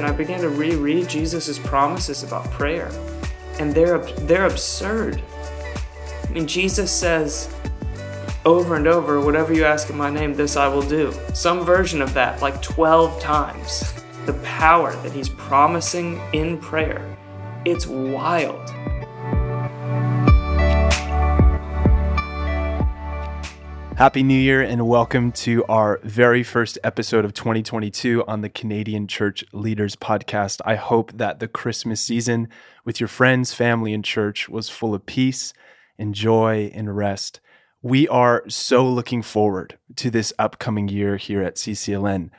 and I began to reread Jesus' promises about prayer. And they're, they're absurd. I mean, Jesus says over and over, whatever you ask in my name, this I will do. Some version of that, like 12 times. The power that he's promising in prayer. It's wild. Happy New Year and welcome to our very first episode of 2022 on the Canadian Church Leaders Podcast. I hope that the Christmas season with your friends, family, and church was full of peace and joy and rest. We are so looking forward to this upcoming year here at CCLN.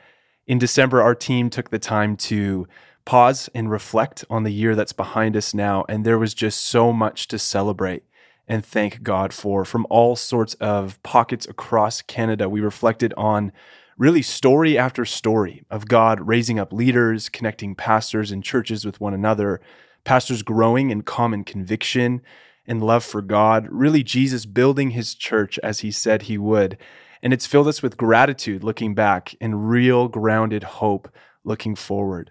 In December, our team took the time to pause and reflect on the year that's behind us now, and there was just so much to celebrate and thank God for from all sorts of pockets across Canada. We reflected on really story after story of God raising up leaders, connecting pastors and churches with one another, pastors growing in common conviction and love for God, really Jesus building his church as he said he would. And it's filled us with gratitude looking back and real grounded hope looking forward.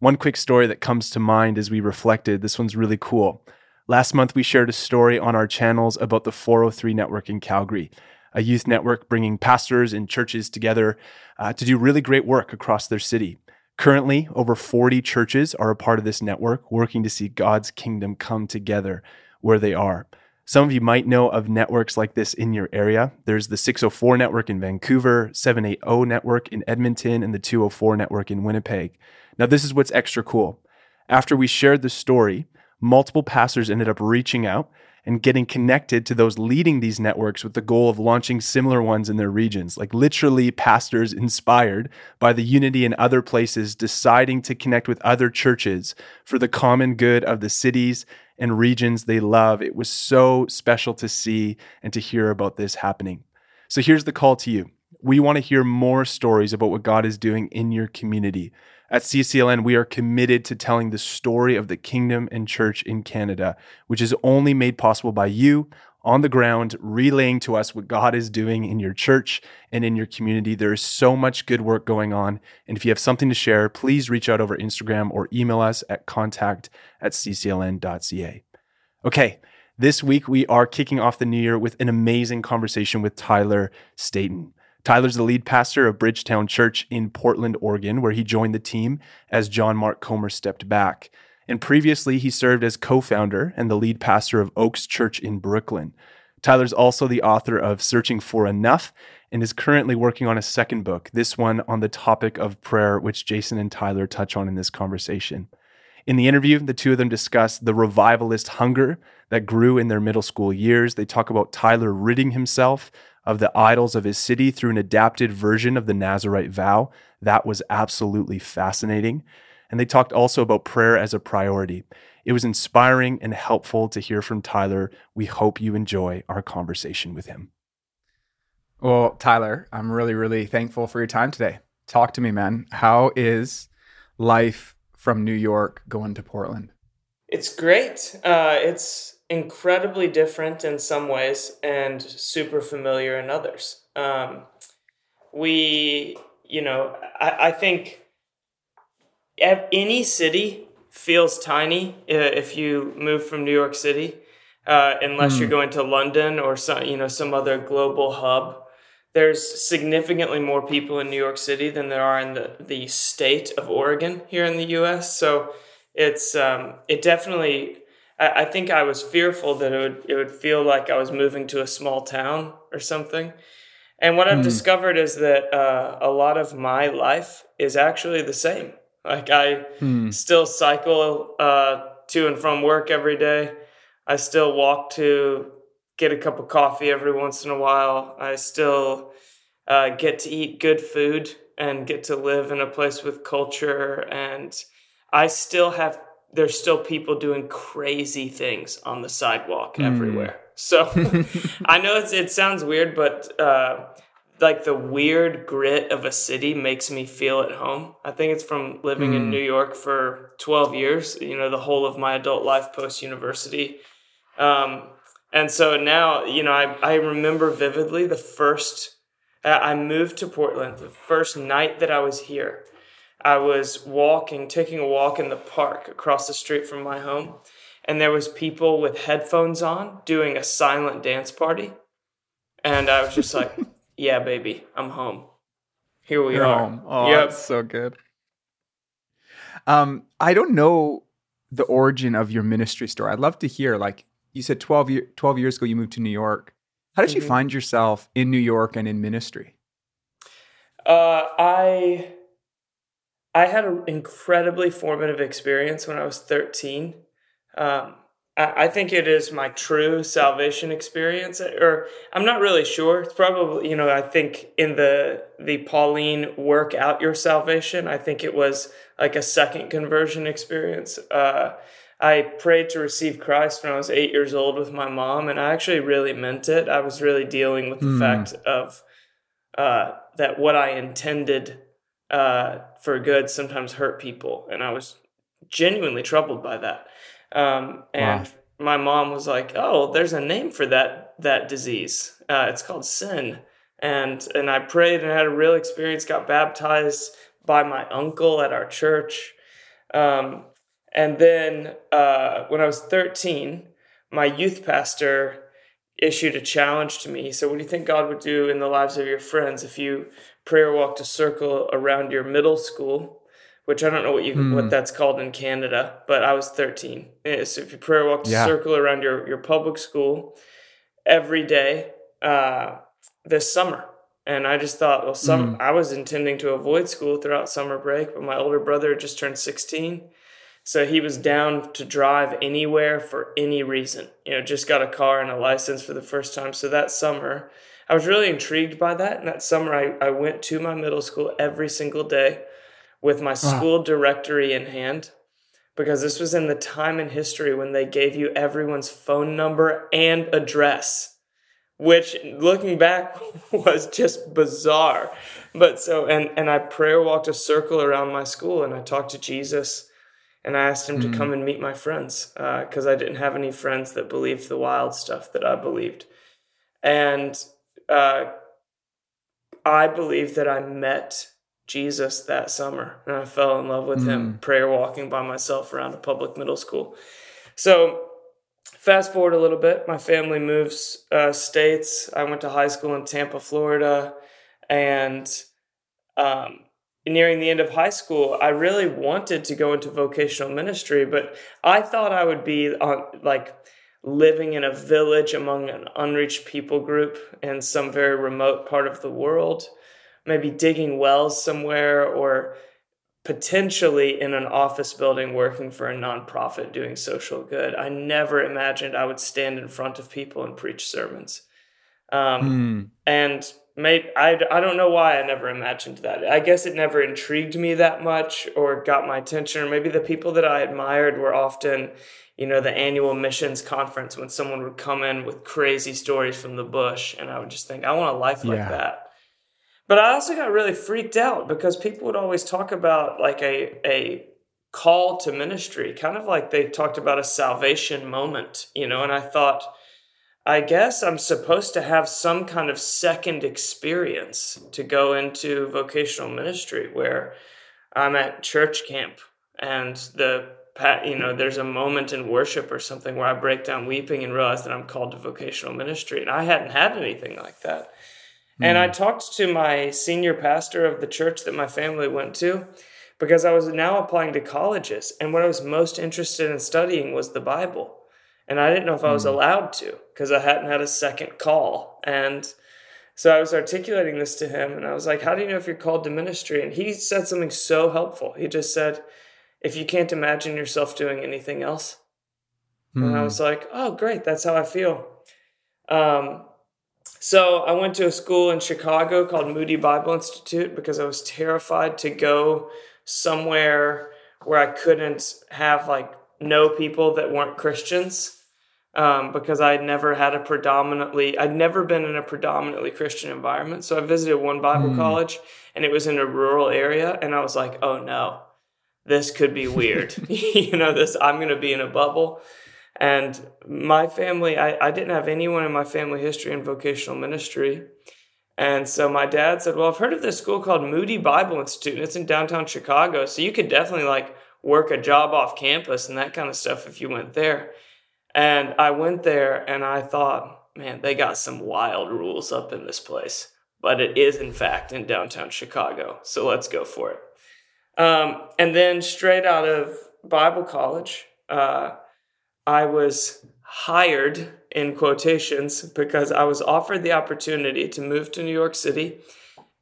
One quick story that comes to mind as we reflected this one's really cool. Last month, we shared a story on our channels about the 403 Network in Calgary, a youth network bringing pastors and churches together uh, to do really great work across their city. Currently, over 40 churches are a part of this network, working to see God's kingdom come together where they are. Some of you might know of networks like this in your area. There's the 604 network in Vancouver, 780 network in Edmonton, and the 204 network in Winnipeg. Now, this is what's extra cool. After we shared the story, multiple pastors ended up reaching out and getting connected to those leading these networks with the goal of launching similar ones in their regions. Like literally, pastors inspired by the unity in other places deciding to connect with other churches for the common good of the cities and regions they love. It was so special to see and to hear about this happening. So here's the call to you. We want to hear more stories about what God is doing in your community. At CCLN, we are committed to telling the story of the kingdom and church in Canada, which is only made possible by you on the ground, relaying to us what God is doing in your church and in your community. There is so much good work going on. And if you have something to share, please reach out over Instagram or email us at contact at ccln.ca. Okay, this week we are kicking off the new year with an amazing conversation with Tyler Staton. Tyler's the lead pastor of Bridgetown Church in Portland, Oregon, where he joined the team as John Mark Comer stepped back. And previously, he served as co founder and the lead pastor of Oaks Church in Brooklyn. Tyler's also the author of Searching for Enough and is currently working on a second book, this one on the topic of prayer, which Jason and Tyler touch on in this conversation. In the interview, the two of them discuss the revivalist hunger that grew in their middle school years. They talk about Tyler ridding himself of the idols of his city through an adapted version of the Nazarite vow. That was absolutely fascinating. And they talked also about prayer as a priority. It was inspiring and helpful to hear from Tyler. We hope you enjoy our conversation with him. Well, Tyler, I'm really, really thankful for your time today. Talk to me, man. How is life from New York going to Portland? It's great. Uh, it's incredibly different in some ways and super familiar in others. Um, we, you know, I, I think any city feels tiny if you move from New York City, uh, unless mm. you're hmm. going to London or some, you know, some other global hub. There's significantly more people in New York City than there are in the, the state of Oregon here in the U.S. So it's um, it definitely I, I think I was fearful that it would it would feel like I was moving to a small town or something. And what I've mm. discovered is that uh, a lot of my life is actually the same. Like I mm. still cycle uh, to and from work every day. I still walk to get a cup of coffee every once in a while. I still uh, get to eat good food and get to live in a place with culture. And I still have there's still people doing crazy things on the sidewalk mm. everywhere. So I know it sounds weird, but uh, like the weird grit of a city makes me feel at home. I think it's from living mm. in hmm. New York for 12 years, you know, the whole of my adult life post university. Um, and so now, you know, I, I remember vividly the first, I moved to Portland, the first night that I was here. I was walking, taking a walk in the park across the street from my home, and there was people with headphones on doing a silent dance party. And I was just like, yeah, baby, I'm home. Here we You're are. home. Oh, Yep. that's so good. Um, I don't know the origin of your ministry story. I'd love to hear. Like you said, 12, year, 12 years ago, you moved to New York. How did you Mhm. find yourself in New York and in ministry? Uh, I I had an incredibly formative experience when I was 13. Um, I, I think it is my true salvation experience, or I'm not really sure. It's probably you know I think in the the Pauline work out your salvation. I think it was like a second conversion experience. Uh, I prayed to receive Christ when I was eight years old with my mom, and I actually really meant it. I was really dealing with the Hmm. fact of uh, that what I intended uh, for good sometimes hurt people, and I was genuinely troubled by that. Um, and my mom was like, "Oh, there's a name for that that disease. Uh, it's called sin." And and I prayed and had a real experience. Got baptized by my uncle at our church. Um, and then uh, when I was 13, my youth pastor issued a challenge to me. He said, What do you think God would do in the lives of your friends if you prayer walked a circle around your middle school? Which I don't know what you Hmm. what that's called in Canada, but I was 13. So if you prayer walked Yeah. a circle around your, your public school every day uh, this summer. And I just thought, well, some I was intending to avoid school throughout summer break, but my older brother had just turned 16. So he was down to drive anywhere for any reason. You know, just got a car and a license for the first time. So that summer, I was really intrigued by that. And that summer, I, I went to my middle school every single day with my school directory in hand because this was in the time in history when they gave you everyone's phone number and address which looking back was just bizarre but so and and i prayer walked a circle around my school and i talked to jesus and i asked him to come and meet my friends because i didn't have any friends that believed the wild stuff that i believed. And uh, i believe that i met jesus that summer and i fell in love with him prayer walking by myself around a public middle school. So fast forward a little bit my family moves uh, states. I went to high school in tampa florida and um, nearing the end of high school i really wanted to go into vocational ministry but i thought i would be on like living in a village among an unreached people group in some very remote part of the world maybe digging wells somewhere or potentially in an office building working for a nonprofit doing social good. I never imagined I would stand in front of people and preach sermons. Um, Hmm. and made I, I don't know why I never imagined that. I guess it never intrigued me that much or got my attention or maybe the people that I admired were often you know the annual missions conference when someone would come in with crazy stories from the bush and I would just think I want a life like Yeah. that. But I also got really freaked out because people would always talk about like a a call to ministry, kind of like they talked about a salvation moment, you know, and I thought I guess I'm supposed to have some kind of second experience to go into vocational ministry where I'm at church camp and the you know there's a moment in worship or something where I break down weeping and realize that I'm called to vocational ministry. And I hadn't had anything like that. And I hmm. talked to my senior pastor of the church that my family went to because I was now applying to colleges. And what I was most interested in studying was the Bible and I didn't know if I was allowed to because I hadn't had a second call. And so I was articulating this to him, and I was like, "How do you know if you're called to ministry?" And he said something so helpful. He just said, "If you can't imagine yourself doing anything else," and I Hmm. was like, "Oh, great, that's how I feel." Um, so I went to a school in Chicago called Moody Bible Institute because I was terrified to go somewhere where I couldn't have like know people that weren't Christians. Um, because I had never had a predominantly, I'd never been in a predominantly Christian environment. So I visited one Bible college and it was in a rural area. And I was like, oh no, this could be weird. you know, this, I'm going to be in a bubble. And my family, I, I didn't have anyone in my family history in vocational ministry. And so my dad said, Well, I've heard of this school called Moody Bible Institute, and it's in downtown Chicago. So you could definitely like work a job off campus and that kind of stuff if you went there. And I went there and I thought, man, they got some wild rules up in this place. But it is, in fact, in downtown Chicago. So let's go for it. Um, and then straight out of Bible college, uh, I was hired in quotations because I was offered the opportunity to move to New York City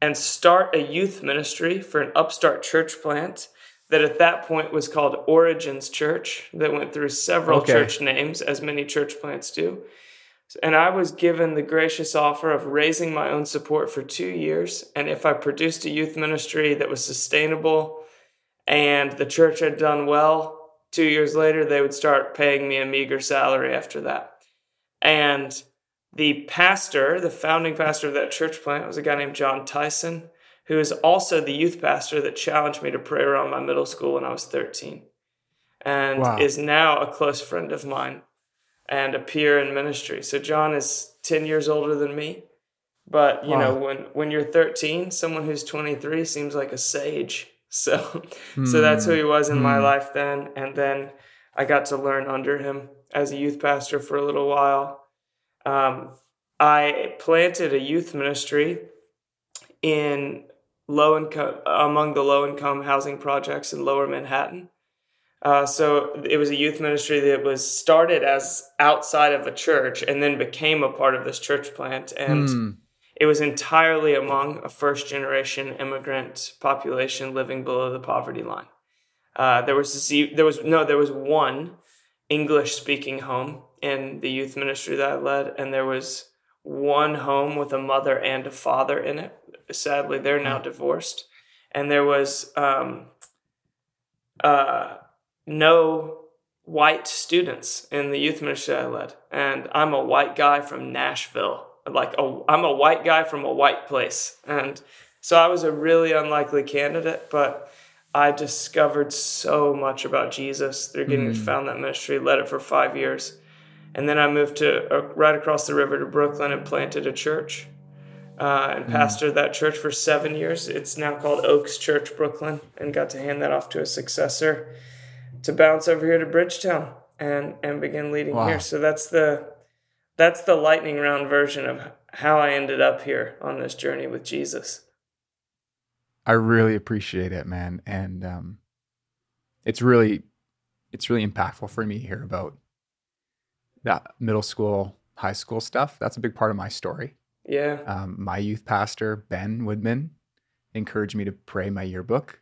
and start a youth ministry for an upstart church plant that at that point was called Origins Church, that went through several okay. church names, as many church plants do. And I was given the gracious offer of raising my own support for two years. And if I produced a youth ministry that was sustainable and the church had done well, two years later, they would start paying me a meager salary after that. And the pastor, the founding pastor of that church plant, was a guy named Jon Tyson, who is also the youth pastor that challenged me to pray around my middle school when I was 13, and wow. is now a close friend of mine and a peer in ministry. So John is 10 years older than me. But you wow. know, when when you're 13, someone who's 23 seems like a sage. So mm. so that's who he was in mm. my hmm. life then. And then I got to learn under him as a youth pastor for a little while. Um, I planted a youth ministry in low income among the low income housing projects in lower Manhattan. Uh, so it was a youth ministry that was started as outside of a church and then became a part of this church plant. And mm. it was entirely among a first generation immigrant population living below the poverty line. Uh, there was this, there was no there was one English speaking home in the youth ministry that I led, and there was one home with a mother and a father in it. Sadly, they're now divorced, and there was um, uh, no white students in the youth ministry I led. And I'm a white guy from Nashville. Like a, I'm a white guy from a white place. And so I was a really unlikely candidate, but I discovered so much about Jesus through getting mm. found that ministry, led it for five years. And then I moved to uh, right across the river to Brooklyn and planted a church uh, and mm. pastored that church for seven years. It's now called Oaks Church Brooklyn and got to hand that off to a successor to bounce over here to Bridgetown and and begin leading wow. here. So that's the that's the lightning round version of how I ended up here on this journey with Jesus. I really appreciate it, man, and um, it's really it's really impactful for me to hear about that middle school, high school stuff. That's a big part of my story. Yeah. Um, my youth pastor Ben Woodman encouraged me to pray my yearbook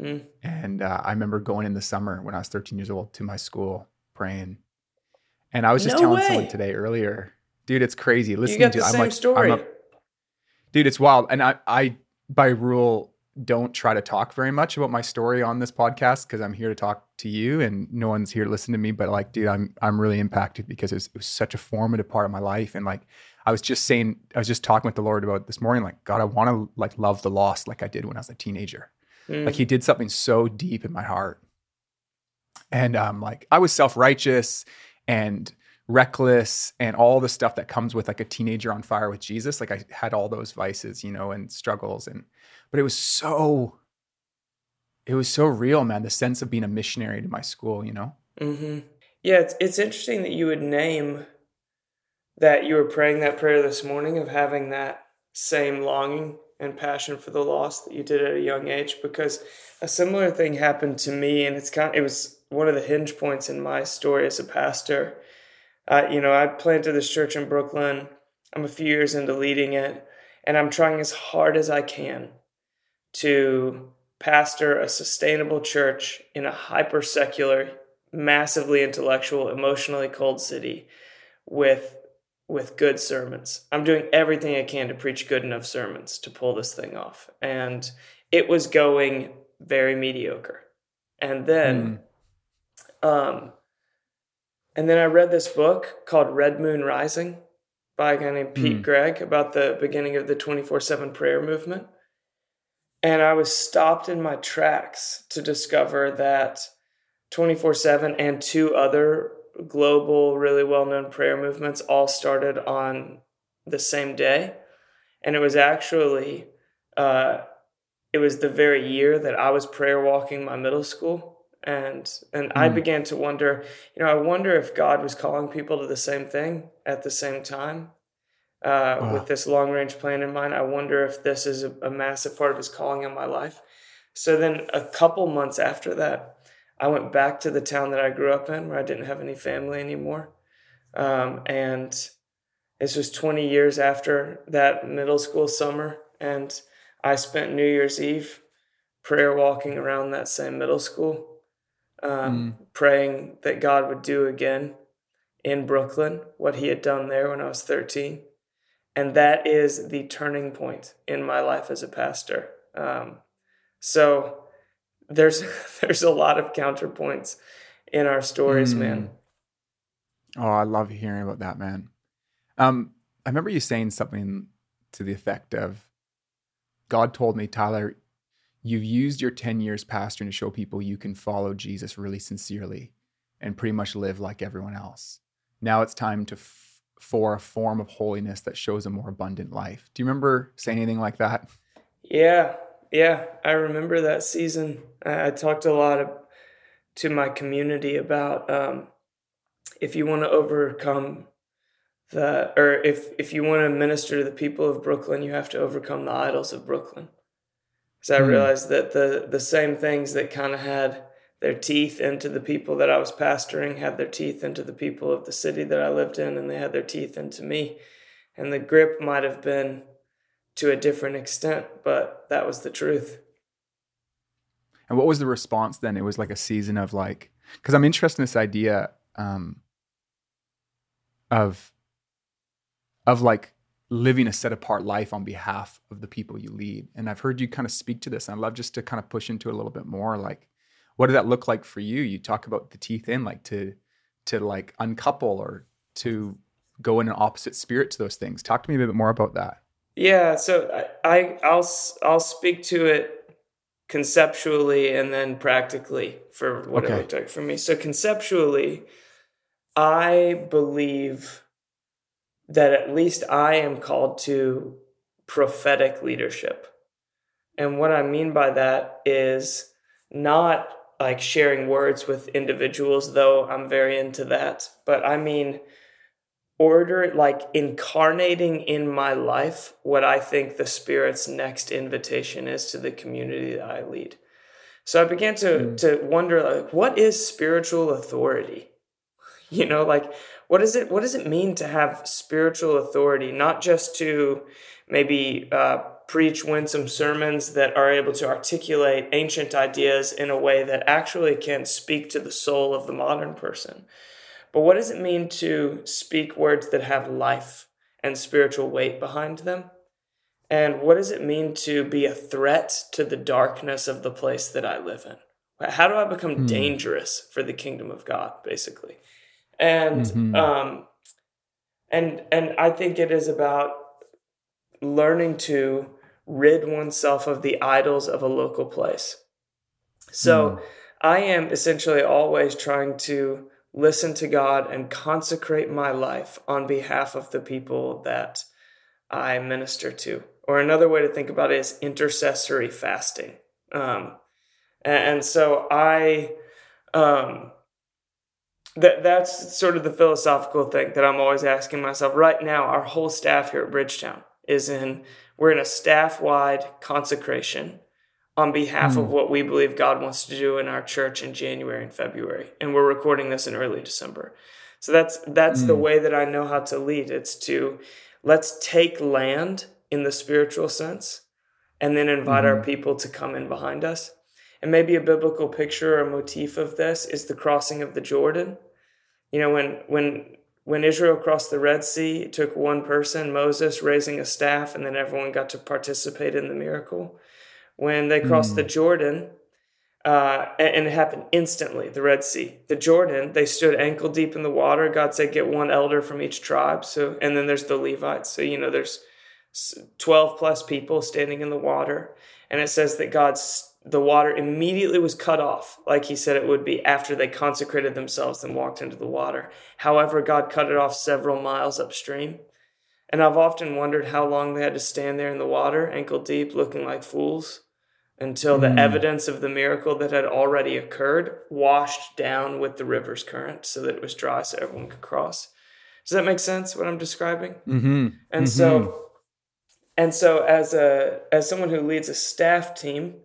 Mm. And uh, I remember going in the summer when I was 13 years old to my school praying. And I was just no telling way. someone today earlier, dude, it's crazy. Listening you got the to same I'm like, story. I'm a, dude, it's wild. And I, I, by rule, don't try to talk very much about my story on this podcast because I'm here to talk to you and no one's here to listen to me. But like, dude, I'm I'm really impacted because it was, it was such a formative part of my life. And like, I was just saying, I was just talking with the Lord about this morning. Like, God, I want to like love the lost like I did when I was a teenager. Mm. Like he did something so deep in my heart. And um, like I was self-righteous and reckless and all the stuff that comes with like a teenager on fire with Jesus. Like I had all those vices, you know, and struggles and but it was so it was so real, man, the sense of being a missionary to my school, you know? Mm-hmm. Yeah, it's it's interesting that you would name that you were praying that prayer this morning of having that same longing and passion for the lost that you did at a young age because a similar thing happened to me and it's kind of, it was one of the hinge points in my story as a pastor uh, you know i planted this church in brooklyn i'm a few years into leading it and i'm trying as hard as i can to pastor a sustainable church in a hyper secular massively intellectual emotionally cold city with with good sermons. I'm doing everything I can to preach good enough sermons to pull this thing off. And it was going very mediocre. And then mm. um and then I read this book called Red Moon Rising by a guy named Pete mm. Greig about the beginning of the 24/7 prayer movement. And I was stopped in my tracks to discover that 24/7 and two other global, really well known prayer movements all started on the same day. And it was actually, uh, it was the very year that I was prayer walking my middle school. And and mm. I hmm. began to wonder, you know, I wonder if God was calling people to the same thing at the same time. Uh, wow. With this long range plan in mind, I wonder if this is a, a massive part of His calling in my life. So then, a couple months after that, I went back to the town that I grew up in, where I didn't have any family anymore, um, and this was 20 years after that middle school summer. And I spent New Year's Eve prayer walking around that same middle school, um, mm. praying that God would do again in Brooklyn what he had done there when I was 13. And that is the turning point in my life as a pastor. Um, so there's there's a lot of counterpoints in our stories, mm. man. Oh, I love hearing about that, man. Um, I remember you saying something to the effect of, God told me, Tyler, you've used your 10 years pastoring to show people you can follow Jesus really sincerely and pretty much live like everyone else. Now it's time to f- for a form of holiness that shows a more abundant life. Do you remember saying anything like that? Yeah, yeah, I remember that season. I, I talked a lot of, to my community about um, if you want to overcome the, or if if you want to minister to the people of Brooklyn, you have to overcome the idols of Brooklyn. So I mm. realized that the the same things that kind of had their teeth into the people that I was pastoring had their teeth into the people of the city that I lived in, and they had their teeth into me. And the grip might have been to a different extent, but that was the truth. And what was the response then? It was like a season of like, because I'm interested in this idea um, of of like living a set apart life on behalf of the people you lead. And I've heard you kind of speak to this. And I'd love just to kind of push into it a little bit more. Like, what did that look like for you? You talk about the teeth in, like to to like uncouple or to go in an opposite spirit to those things. Talk to me a bit more about that. Yeah, so I, I will I'll speak to it conceptually and then practically for what okay. it looked like for me. So conceptually, I believe that at least I am called to prophetic leadership. And what I mean by that is not like sharing words with individuals, though I'm very into that, but I mean order, like incarnating in my life what I think the Spirit's next invitation is to the community that I lead. So I began to, mm. to wonder, like, what is spiritual authority? You know, like what does it what does it mean to have spiritual authority? Not just to maybe uh, preach winsome sermons that are able to articulate ancient ideas in a way that actually can speak to the soul of the modern person. But what does it mean to speak words that have life and spiritual weight behind them? And what does it mean to be a threat to the darkness of the place that i live in? How do i become mm. dangerous for the kingdom of god basically and mm-hmm. um, and and I think it is about learning to rid oneself of the idols of a local place. So mm. I am essentially always trying to listen to God and consecrate my life on behalf of the people that I minister to. Or another way to think about it is intercessory fasting. Um, and, and, so I um, that that's sort of the philosophical thing that I'm always asking myself. Right now, our whole staff here at Bridgetown is in we're in a staff wide consecration on behalf mm. of hmm. what we believe God wants to do in our church in January and February, and we're recording this in early December. So that's that's mm. the hmm. way that I know how to lead. It's to let's take land in the spiritual sense, and then invite mm. our hmm. people to come in behind us and maybe a biblical picture or motif of this is the crossing of the Jordan. You know, when when when Israel crossed the Red Sea, it took one person, Moses, raising a staff, and then everyone got to participate in the miracle. When they crossed mm. the hmm. Jordan, uh, and it happened instantly, the Red Sea. The Jordan, they stood ankle deep in the water. God said, get one elder from each tribe. So, and then there's the Levites. So, you know, there's 12 plus people standing in the water. And it says that God's the water immediately was cut off, like he said it would be after they consecrated themselves and walked into the water. However, God cut it off several miles upstream. And I've often wondered how long they had to stand there in the water, ankle deep, looking like fools, until the Mm. evidence of the miracle that had already occurred washed down with the river's current so that it was dry so everyone could cross. Does that make sense what I'm describing? Mm-hmm. And so and so as a as someone who leads a staff team,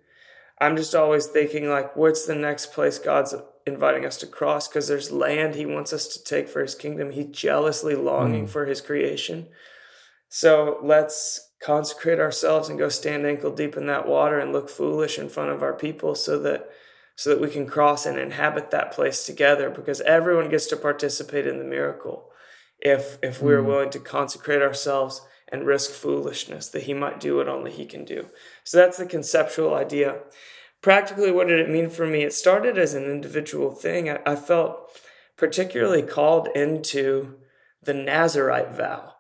I'm just always thinking like what's the next place God's inviting us to cross because there's land he wants us to take for his kingdom. He's jealously longing mm. for his creation. So let's consecrate ourselves and go stand ankle deep in that water and look foolish in front of our people so that so that we can cross and inhabit that place together because everyone gets to participate in the miracle if if we're mm. willing to consecrate ourselves and risk foolishness that he might do what only he can do. So that's the conceptual idea. Practically, what did it mean for me? It started as an individual thing. I, I felt particularly called into the Nazarite vow,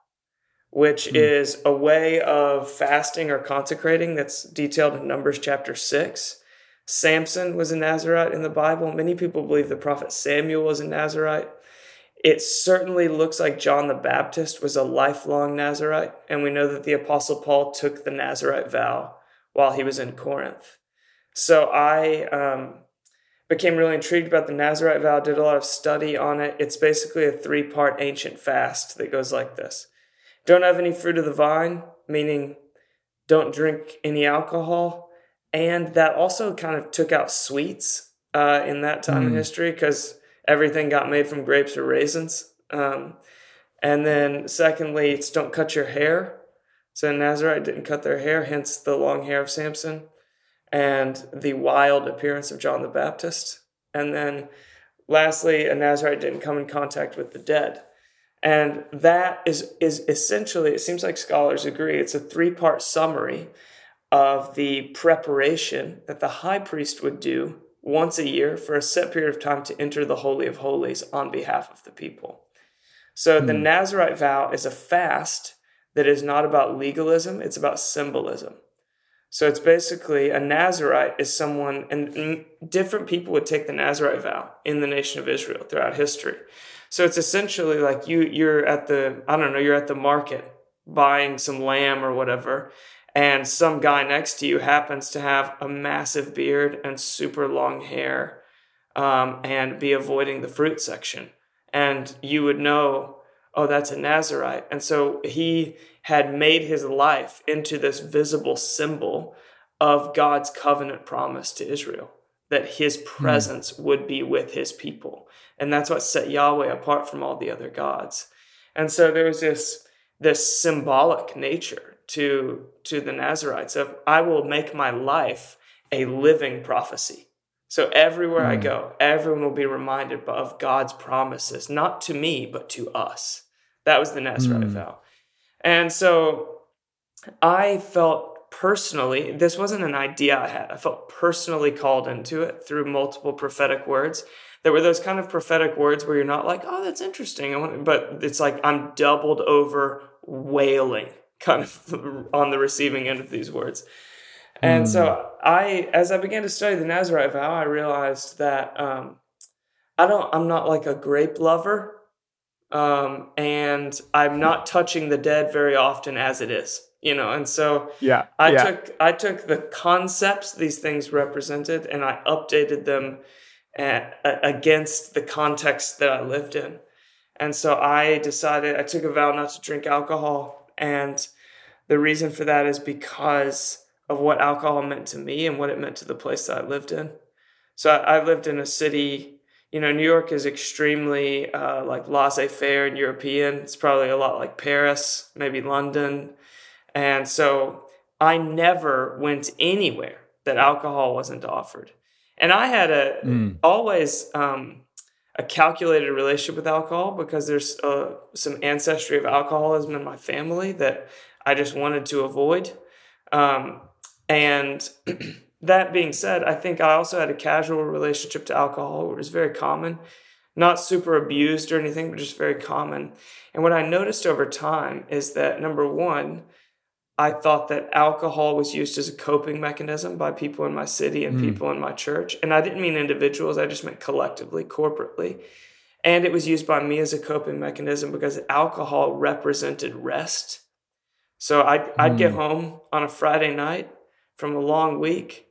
which hmm. is a way of fasting or consecrating that's detailed in Numbers chapter 6. Samson was a Nazarite in the Bible. Many people believe the prophet Samuel was a Nazarite. It certainly looks like John the Baptist was a lifelong Nazarite, and we know that the Apostle Paul took the Nazarite vow while he was in Corinth. So I um, became really intrigued about the Nazarite vow, did a lot of study on it. It's basically a three part ancient fast that goes like this Don't have any fruit of the vine, meaning don't drink any alcohol. And that also kind of took out sweets uh, in that time in history because everything got made from grapes or raisins. Um, and then, secondly, it's don't cut your hair. So Nazarite didn't cut their hair, hence the long hair of Samson and the wild appearance of John the Baptist. And then, lastly, a Nazarite didn't come in contact with the dead. And that is, is essentially, it seems like scholars agree, it's a three part summary of the preparation that the high priest would do once a year for a set period of time to enter the Holy of Holies on behalf of the people. So the Nazarite vow is a fast that is not about legalism, it's about symbolism. So it's basically a Nazarite is someone, and mm, different people would take the Nazarite vow in the nation of Israel throughout history. So it's essentially like you you're at the I don't know you're at the market buying some lamb or whatever, and some guy next to you happens to have a massive beard and super long hair, um, and be avoiding the fruit section, and you would know, oh, that's a Nazarite, and so he had made his life into this visible symbol of God's covenant promise to Israel that his presence would be with his people. And that's what set Yahweh apart from all the other gods. And so there was this this symbolic nature to to the Nazarites of I will make my life a living prophecy. So everywhere I hmm. go, everyone will be reminded of God's promises, not to me, but to us. That was the Nazarite hmm. vow. And so I felt personally, this wasn't an idea I had. I felt personally called into it through multiple prophetic words. There were those kind of prophetic words where you're not like, oh, that's interesting. I want, but it's like I'm doubled over wailing kind of on the receiving end of these words. And so I, as I began to study the Nazarite vow, I realized that um, I don't, I'm not like a grape lover um, and I'm not touching the dead very often as it is, you know. And so Yeah. I yeah. took I took the concepts these things represented and I updated them at, against the context that I lived in. And so I decided I took a vow not to drink alcohol, and the reason for that is because of what alcohol meant to me and what it meant to the place that I lived in. So I, I lived in a city you know, New York is extremely uh, like laissez-faire and European. It's probably a lot like Paris, maybe London, and so I never went anywhere that alcohol wasn't offered. And I had a Mm. always um, a calculated relationship with alcohol because there's uh, some ancestry of alcoholism in my family that I just wanted to avoid. Um, and that being said, I think I also had a casual relationship to alcohol, which was very common, not super abused or anything, but just very common. And what I noticed over time is that number one, I thought that alcohol was used as a coping mechanism by people in my city and hmm. people in my church. And I didn't mean individuals, I just meant collectively, corporately. And it was used by me as a coping mechanism because alcohol represented rest. So I'd, I'd get hmm. home on a Friday night from a long week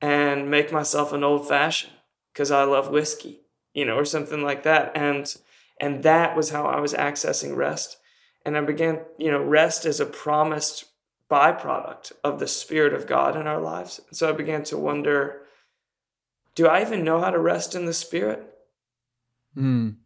and make myself an old fashioned because I love whiskey, you know, or something like that. And and that was how I was accessing rest. And I began, you know, rest is a promised byproduct of the Spirit of God in our lives. And so I began to wonder do I even know how to rest in the Spirit? Mm.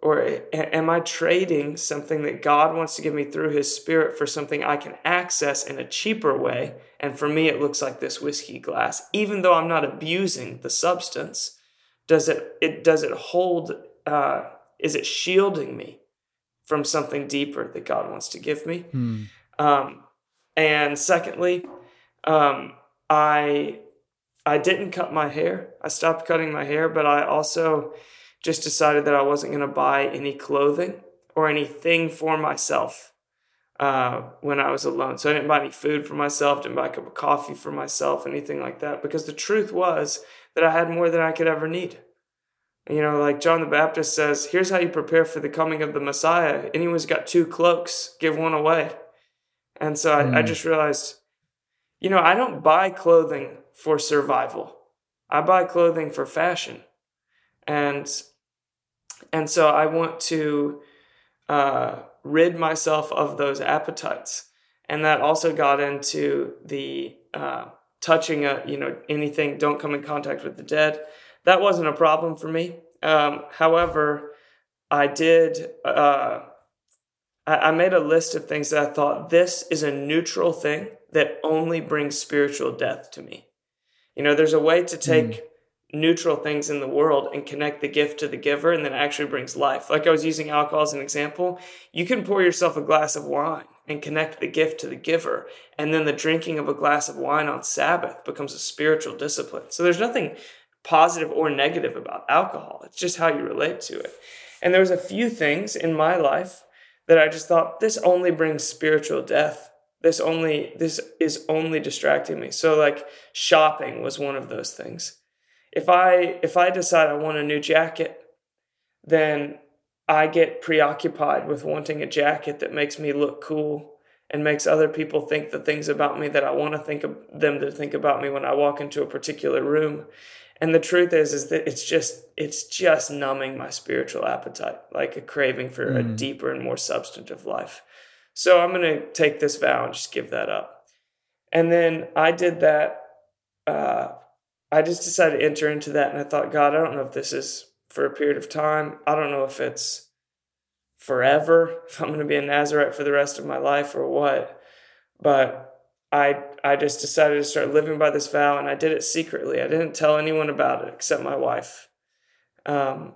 Or am I trading something that God wants to give me through His Spirit for something I can access in a cheaper way? And for me, it looks like this whiskey glass. Even though I'm not abusing the substance, does it, it does it hold? Uh, is it shielding me from something deeper that God wants to give me? Mm. Um, and secondly, um, I I didn't cut my hair. I stopped cutting my hair, but I also just decided that I wasn't going to buy any clothing or anything for myself uh, when I was alone. So I didn't buy any food for myself, didn't buy a cup of coffee for myself, anything like that, because the truth was that I had more than I could ever need. You know, like John the Baptist says, here's how you prepare for the coming of the Messiah. Anyone's got two cloaks, give one away. And so I, mm. I just realized, you know, I don't buy clothing for survival. I buy clothing for fashion. And and so I want to uh, rid myself of those appetites. And that also got into the uh, touching, a, you know, anything, don't come in contact with the dead. That wasn't a problem for me. Um, however, I did, uh, I, I made a list of things that I thought this is a neutral thing that only brings spiritual death to me. You know, there's a way to take mm. neutral things in the world and connect the gift to the giver, and then actually brings life. Like I was using alcohol as an example. You can pour yourself a glass of wine and connect the gift to the giver, and then the drinking of a glass of wine on Sabbath becomes a spiritual discipline. So there's nothing positive or negative about alcohol. It's just how you relate to it. And there was a few things in my life that I just thought this only brings spiritual death. This only this is only distracting me. So like shopping was one of those things. If i if i decide i want a new jacket then i get preoccupied with wanting a jacket that makes me look cool and makes other people think the things about me that i want to think of them to think about me when i walk into a particular room and the truth is is that it's just it's just numbing my spiritual appetite like a craving for mm. a deeper and more substantive life so I'm going to take this vow and just give that up. And then I did that. Uh, I just decided to enter into that. And I thought, God, I don't know if this is for a period of time. I don't know if it's forever, if I'm going to be a Nazarite for the rest of my life or what. But I, I just decided to start living by this vow and I did it secretly. I didn't tell anyone about it except my wife. Um,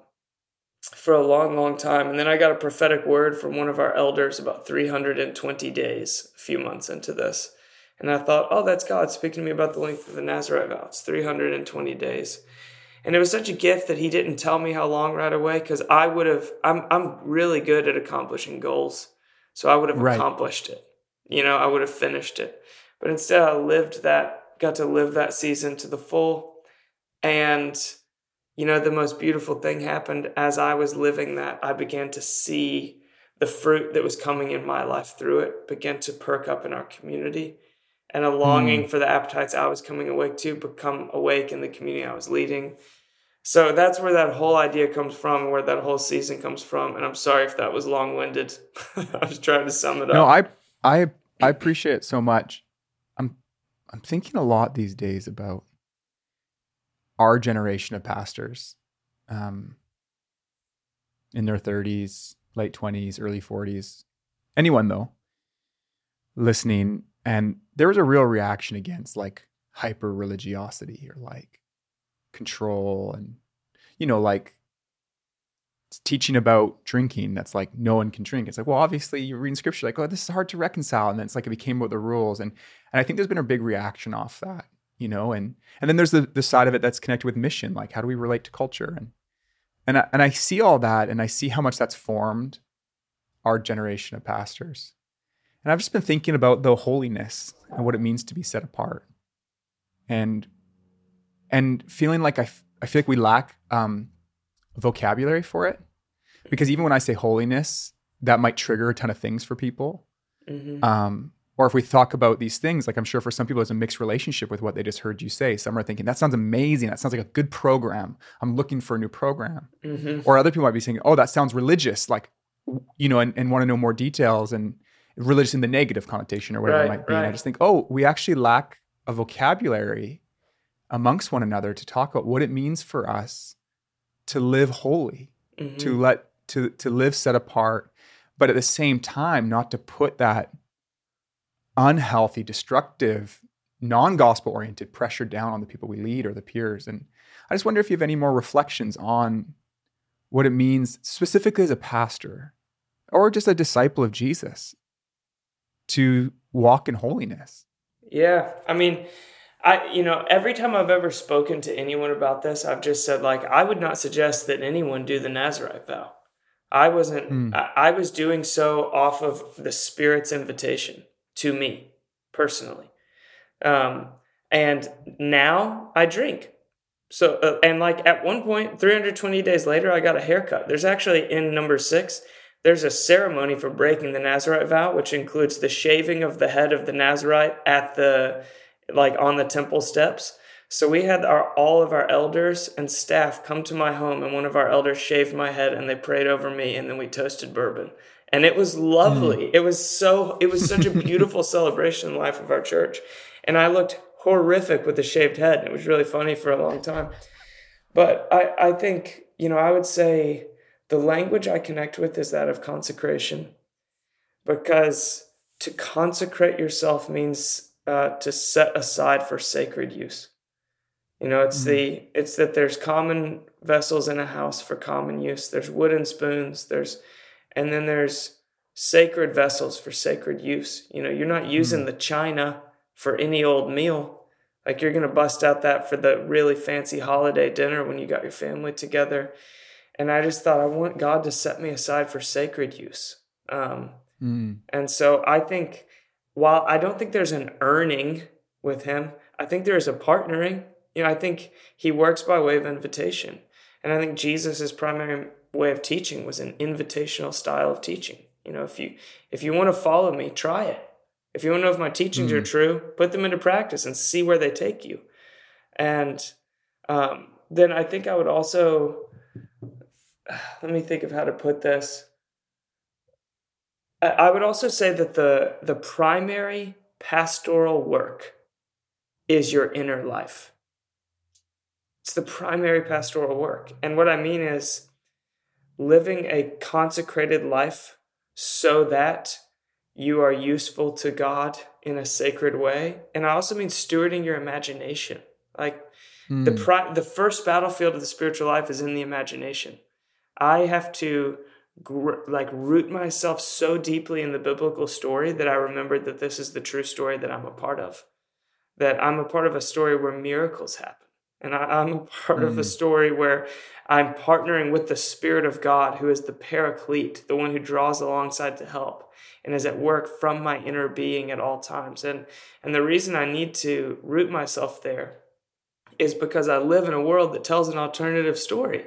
for a long, long time. And then I got a prophetic word from one of our elders about 320 days, a few months into this. And I thought, oh, that's God speaking to me about the length of the Nazarite vow. It's 320 days. And it was such a gift that he didn't tell me how long right away because I would have, I'm, I'm really good at accomplishing goals. So I would have right. accomplished it. You know, I would have finished it. But instead, I lived that, got to live that season to the full. And you know, the most beautiful thing happened as I was living that. I began to see the fruit that was coming in my life through it begin to perk up in our community. And a longing mm. for the appetites I was coming awake to become awake in the community I was leading. So that's where that whole idea comes from, where that whole season comes from. And I'm sorry if that was long winded. I was trying to sum it up. No, I I I appreciate it so much. I'm thinking a lot these days about our generation of pastors um, in their 30s, late 20s, early 40s, anyone though, listening. And there was a real reaction against like hyper religiosity or like control and, you know, like teaching about drinking that's like no one can drink. It's like, well, obviously you're reading scripture, like, oh, this is hard to reconcile. And then it's like it became about the rules. And and I think there's been a big reaction off that you know and and then there's the the side of it that's connected with mission like how do we relate to culture? And and I, and I see all that and I see how much that's formed our generation of pastors. And I've just been thinking about the holiness and what it means to be set apart. And and feeling like I, f- I feel like we lack um, vocabulary for it. Because even when I say holiness, that might trigger a ton of things for people. hmm Um, or if we talk about these things, like I'm sure for some people, it's a mixed relationship with what they just heard you say. Some are thinking, that sounds amazing. That sounds like a good program. I'm looking for a new program. hmm Or other people might be saying, oh, that sounds religious, like, you know, and, and want to know more details and religious in the negative connotation or whatever Right, it might be. And I just think, oh, we actually lack a vocabulary amongst one another to talk about what it means for us to live holy hmm to let to to live set apart but at the same time not to put that unhealthy destructive non-gospel oriented pressure down on the people we lead or the peers and i just wonder if you have any more reflections on what it means specifically as a pastor or just a disciple of jesus to walk in holiness Yeah, I mean, I you know every time I've ever spoken to anyone about this, I've just said like I would not suggest that anyone do the Nazarite vow. I wasn't. Hmm. I, I was doing so off of the Spirit's invitation to me personally, um, and now I drink. So uh, and like at one point, 320 days later, I got a haircut. There's actually in number six. There's a ceremony for breaking the Nazarite vow, which includes the shaving of the head of the Nazarite at the like on the temple steps. So we had our all of our elders and staff come to my home, and one of our elders shaved my head, and they prayed over me, and then we toasted bourbon, and it was lovely. It was so it was such a beautiful celebration in the life of our church, and I looked horrific with a shaved head. and It was really funny for a long time, but I I think you know I would say the language I connect with is that of consecration, because to consecrate yourself means uh, to set aside for sacred use. You know, it's the it's that there's common vessels in a house for common use. There's wooden spoons. There's and then there's sacred vessels for sacred use. You know, you're not using the china for any old meal. Like you're gonna bust out that for the really fancy holiday dinner when you got your family together. And I just thought I want God to set me aside for sacred use. Um, Mm. and so I think while I don't think there's an earning with him, I think there is a partnering. You know, I think he works by way of invitation. And I think Jesus' is primary way of teaching was an invitational style of teaching. You know, if you if you want to follow me, try it. If you want to know if my teachings are true, put them into practice and see where they take you. And um, then I think I would also let me think of how to put this. I I would also say that the the primary pastoral work is your inner life. It's the primary pastoral work. And what I mean is living a consecrated life so that you are useful to God in a sacred way. And I also mean stewarding your imagination. Like the Mm. pri- the first battlefield of the spiritual life is in the imagination. I have to gr- like root myself so deeply in the biblical story that I remembered that this is the true story that I'm a part of. That I'm a part of a story where miracles happen. And I, I'm a part of a Mm. story where I'm partnering with the Spirit of God, who is the paraclete, the one who draws alongside to help and is at work from my inner being at all times. And, and the reason I need to root myself there is because I live in a world that tells an alternative story.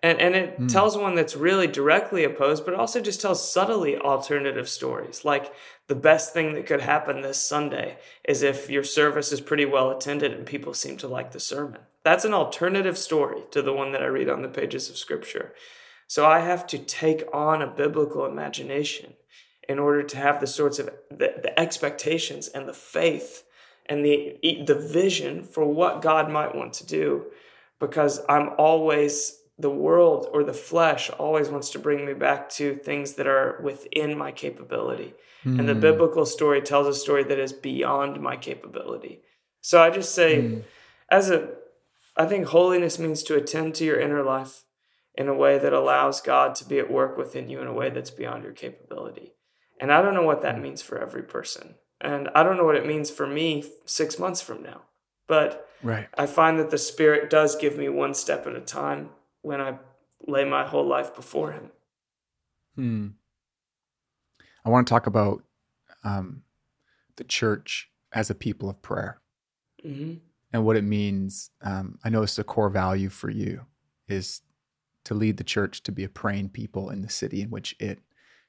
And, and it Mm. tells one that's really directly opposed, but also just tells subtly alternative stories. Like the best thing that could happen this Sunday is if your service is pretty well attended and people seem to like the sermon. That's an alternative story to the one that I read on the pages of Scripture. So I have to take on a biblical imagination in order to have the sorts of the, the expectations and the faith and the the vision for what God might want to do because I'm always the world or the flesh always wants to bring me back to things that are within my capability. And the Mm. biblical story tells a story that is beyond my capability. So I just say Mm. as a I think holiness means to attend to your inner life in a way that allows God to be at work within you in a way that's beyond your capability. And I don't know what that means for every person. And I don't know what it means for me 6 months from now. But Right. I find that the Spirit does give me one step at a time when I lay my whole life before Him. Hmm. I want to talk about um, the church as a people of prayer hmm and what it means. Um, I know it's a core value for you is to lead the church to be a praying people in the city in which it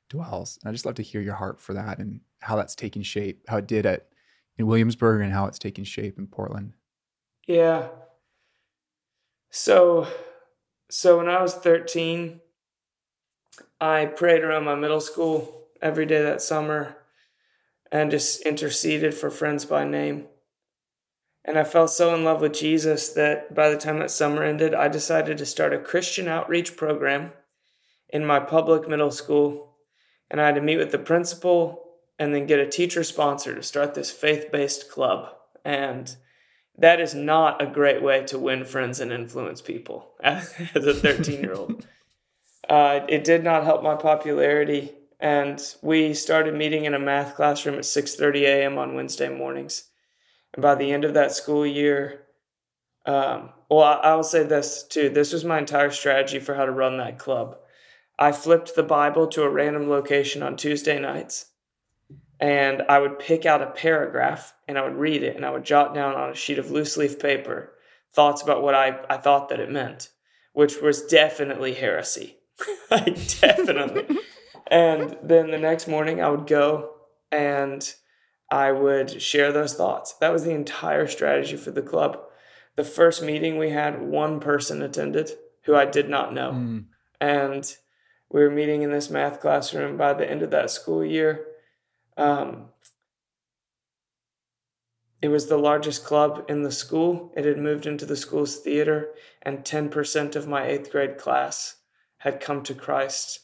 dwells. And I just love to hear your heart for that and how that's taking shape, how it did at in Williamsburg and how it's taking shape in Portland. Yeah. So so when I was 13, I prayed around my middle school every day that summer and just interceded for friends by name. And I fell so in love with Jesus that by the time that summer ended, I decided to start a Christian outreach program in my public middle school. And I had to meet with the principal and then get a teacher sponsor to start this faith based club. And that is not a great way to win friends and influence people as a 13 year old. Uh, it did not help my popularity, and we started meeting in a math classroom at 6:30 a.m. on Wednesday mornings. And by the end of that school year, um, well, I, I will say this too. This was my entire strategy for how to run that club. I flipped the Bible to a random location on Tuesday nights and I would pick out a paragraph and I would read it and I would jot down on a sheet of loose leaf paper thoughts about what I, I thought that it meant, which was definitely heresy. I definitely. and then the next morning I would go and I would share those thoughts. That was the entire strategy for the club. The first meeting we had, one person attended who I did not know. Mm. And we were meeting in this math classroom by the end of that school year um, it was the largest club in the school. It had moved into the school's theater, and 10% of my eighth grade class had come to Christ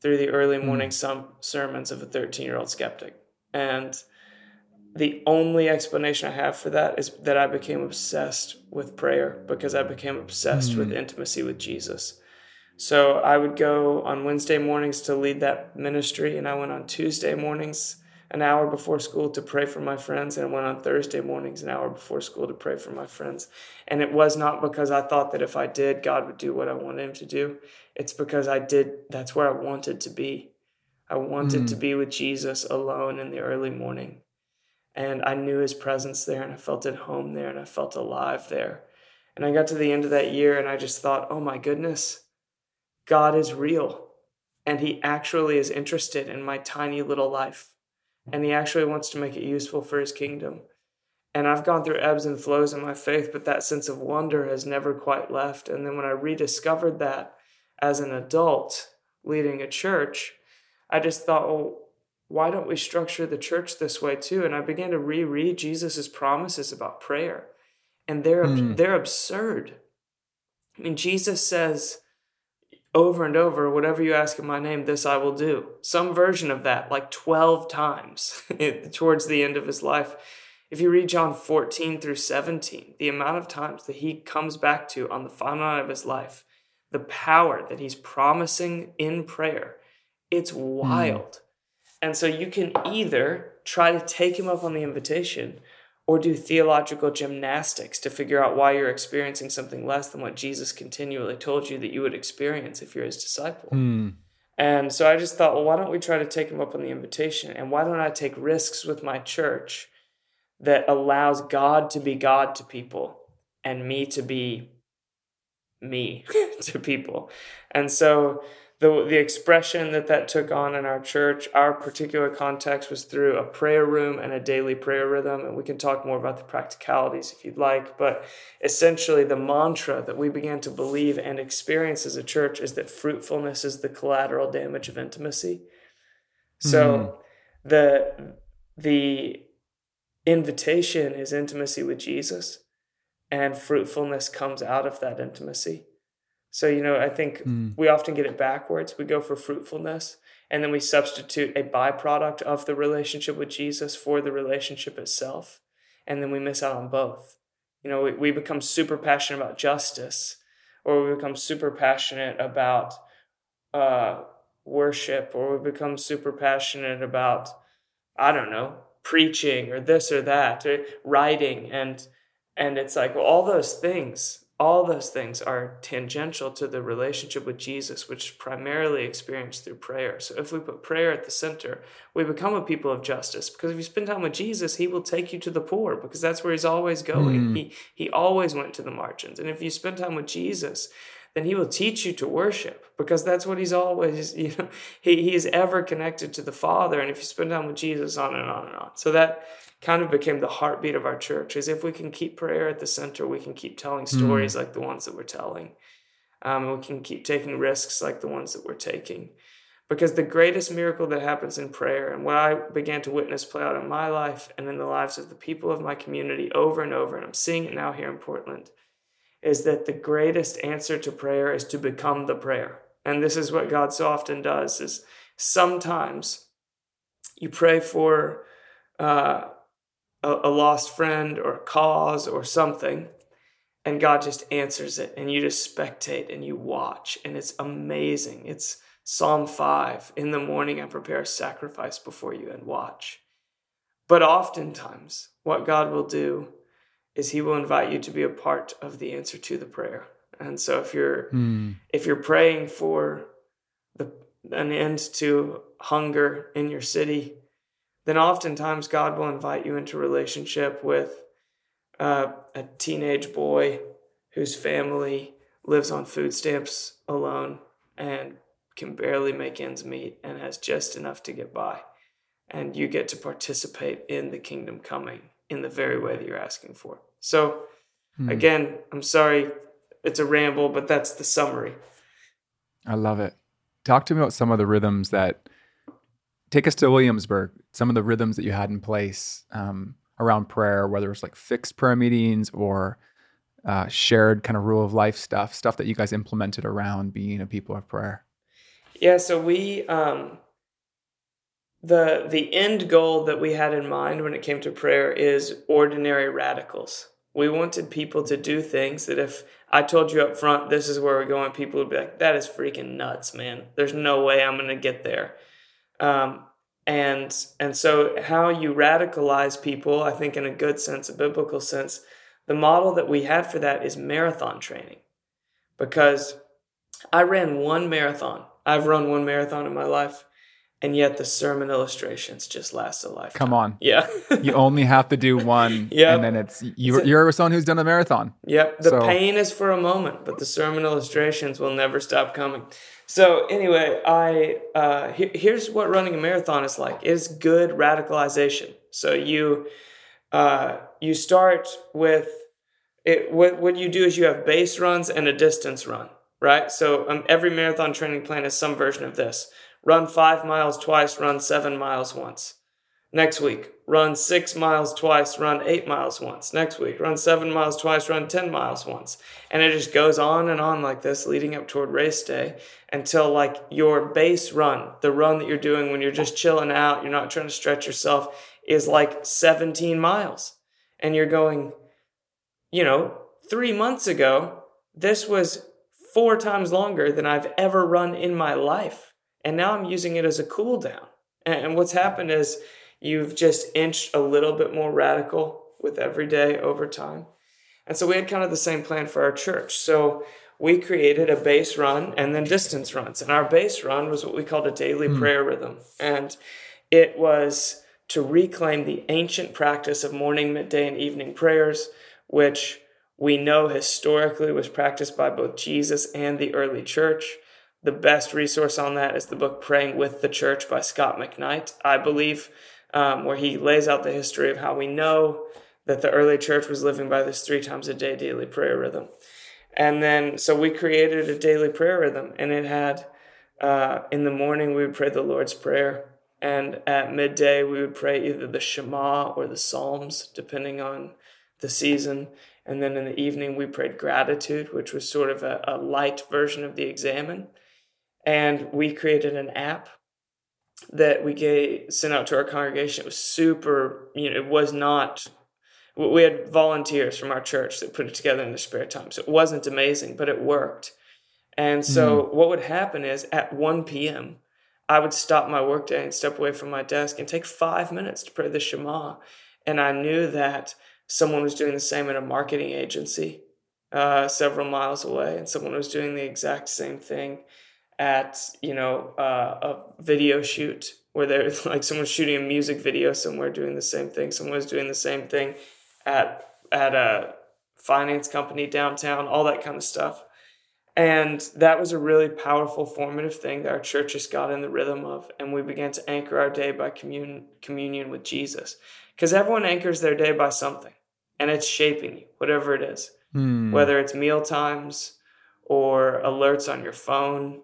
through the early hmm. morning mm. sermons of a 13 year old skeptic. And the only explanation I have for that is that I became obsessed with prayer because I became obsessed mm. with hmm. intimacy with Jesus. So I would go on Wednesday mornings to lead that ministry, and I went on Tuesday mornings an hour before school to pray for my friends, and I went on Thursday mornings an hour before school to pray for my friends. And it was not because I thought that if I did, God would do what I wanted Him to do. It's because I did, that's where I wanted to be. I wanted mm. to be with Jesus alone in the early morning. And I knew His presence there, and I felt at home there, and I felt alive there. And I got to the end of that year, and I just thought, oh my goodness, God is real. And He actually is interested in my tiny little life and he actually wants to make it useful for his kingdom. And I've gone through ebbs and flows in my faith, but that sense of wonder has never quite left. And then when I rediscovered that as an adult leading a church, I just thought, well, why don't we structure the church this way too? And I began to reread Jesus' promises about prayer. And they're mm. they're absurd. I mean, Jesus says, over and over, whatever you ask in my name, this I will do. Some version of that, like 12 times towards the end of his life. If you read John 14 through 17, the amount of times that he comes back to on the final night of his life, the power that he's promising in prayer, it's hmm. wild. Mm. And so you can either try to take him up on the invitation or do theological gymnastics to figure out why you're experiencing something less than what Jesus continually told you that you would experience if you're his disciple. Mm. And so I just thought, well, why don't we try to take him up on the invitation? And why don't I take risks with my church that allows God to be God to people and me to be me to people? And so the, the expression that that took on in our church, our particular context was through a prayer room and a daily prayer rhythm. And we can talk more about the practicalities if you'd like. But essentially, the mantra that we began to believe and experience as a church is that fruitfulness is the collateral damage of intimacy. So mm. the, the invitation is intimacy with Jesus, and fruitfulness comes out of that intimacy. So, you know, I think mm. we often get it backwards. We go for fruitfulness and then we substitute a byproduct of the relationship with Jesus for the relationship itself. And then we miss out on both. You know, we, we become super passionate about justice or we become super passionate about uh, worship or we become super passionate about, I don't know, preaching or this or that, or writing. And, and it's like, well, all those things all those things are tangential to the relationship with Jesus, which is primarily experienced through prayer. So if we put prayer at the center, we become a people of justice. Because if you spend time with Jesus, he will take you to the poor because that's where he's always going. Mm. He he always went to the margins. And if you spend time with Jesus, then he will teach you to worship because that's what he's always, you know, he, he is ever connected to the Father. And if you spend time with Jesus, on and on and on. So that kind of became the heartbeat of our church is if we can keep prayer at the center, we can keep telling stories mm. like the ones that we're telling. Um, we can keep taking risks like the ones that we're taking. Because the greatest miracle that happens in prayer, and what I began to witness play out in my life and in the lives of the people of my community over and over, and I'm seeing it now here in Portland, is that the greatest answer to prayer is to become the prayer. And this is what God so often does is sometimes you pray for uh, a, a lost friend or a cause or something, and God just answers it, and you just spectate and you watch, and it's amazing. It's Psalm 5 In the morning, I prepare a sacrifice before you and watch. But oftentimes, what God will do is He will invite you to be a part of the answer to the prayer. And so, if you're mm. if you're praying for the an end to hunger in your city, then oftentimes God will invite you into relationship with uh, a teenage boy whose family lives on food stamps alone and can barely make ends meet and has just enough to get by. And you get to participate in the kingdom coming in the very way that you're asking for. So, hmm. again, I'm sorry it's a ramble, but that's the summary. I love it. Talk to me about some of the rhythms that take us to Williamsburg, some of the rhythms that you had in place um, around prayer, whether it's like fixed prayer meetings or uh, shared kind of rule of life stuff, stuff that you guys implemented around being a people of prayer. Yeah, so we um the the end goal that we had in mind when it came to prayer is ordinary radicals. We wanted people to do things that if I told you up front this is where we're going, people would be like, "That is freaking nuts, man. There's no way I'm going to get there." Um, and and so how you radicalize people, I think in a good sense, a biblical sense, the model that we had for that is marathon training, because I ran one marathon. I've run one marathon in my life, and yet the sermon illustrations just last a lifetime. Come on, yeah. you only have to do one, yeah, and then it's you. You're someone who's done a marathon. Yep. The so. pain is for a moment, but the sermon illustrations will never stop coming. So anyway, I uh, he, here's what running a marathon is like. It's good radicalization. So you uh, you start with it. What what you do is you have base runs and a distance run right? So um, every marathon training plan is some version of this. Run five miles twice, run seven miles once. Next week, run six miles twice, run eight miles once. Next week, run seven miles twice, run 10 miles once. And it just goes on and on like this, leading up toward race day until like your base run, the run that you're doing when you're just chilling out, you're not trying to stretch yourself, is like 17 miles. And you're going, you know, three months ago, this was four times longer than I've ever run in my life. And now I'm using it as a cool down. And what's happened is you've just inched a little bit more radical with every day over time. And so we had kind of the same plan for our church. So we created a base run and then distance runs. And our base run was what we called a daily mm. prayer rhythm. And it was to reclaim the ancient practice of morning, midday, and evening prayers, which we know historically was practiced by both Jesus and the early church. The best resource on that is the book Praying with the Church by Scot McKnight, I believe, um, where he lays out the history of how we know that the early church was living by this three times a day daily prayer rhythm. And then, so we created a daily prayer rhythm, and it had uh, in the morning we would pray the Lord's Prayer, and at midday we would pray either the Shema or the Psalms, depending on the season. And then in the evening, we prayed gratitude, which was sort of a, a light version of the examen. And we created an app that we gave, sent out to our congregation. It was super, you know, it was not, we had volunteers from our church that put it together in their spare time. So it wasn't amazing, but it worked. And so mm. what would happen is at 1 p.m., I would stop my workday and step away from my desk and take five minutes to pray the Shema. And I knew that someone was doing the same in a marketing agency uh, several miles away, and someone was doing the exact same thing at you know uh, a video shoot where there's like someone's shooting a music video somewhere doing the same thing. someone's doing the same thing at at a finance company downtown, all that kind of stuff. And that was a really powerful formative thing that our church just got in the rhythm of. And we began to anchor our day by commun- communion with Jesus. Because everyone anchors their day by something, and it's shaping you, whatever it is. Hmm. Whether it's meal times or alerts on your phone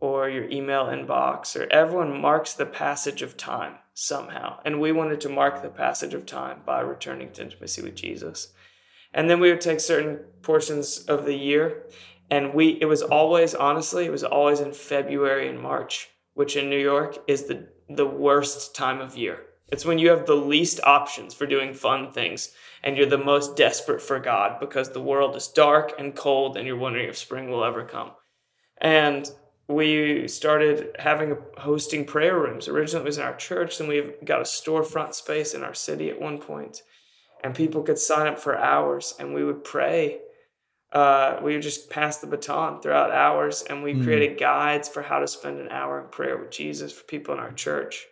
or your email inbox, or everyone marks the passage of time somehow. And we wanted to mark the passage of time by returning to intimacy with Jesus. And then we would take certain portions of the year and we it was always honestly it was always in february and march which in new york is the the worst time of year it's when you have the least options for doing fun things and you're the most desperate for god because the world is dark and cold and you're wondering if spring will ever come and we started having a, hosting prayer rooms. Originally it was in our church and we've got a storefront space in our city at one point and people could sign up for hours and we would pray. Uh, we would just pass the baton throughout hours and we mm. created guides for how to spend an hour in prayer with jesus for people in our church.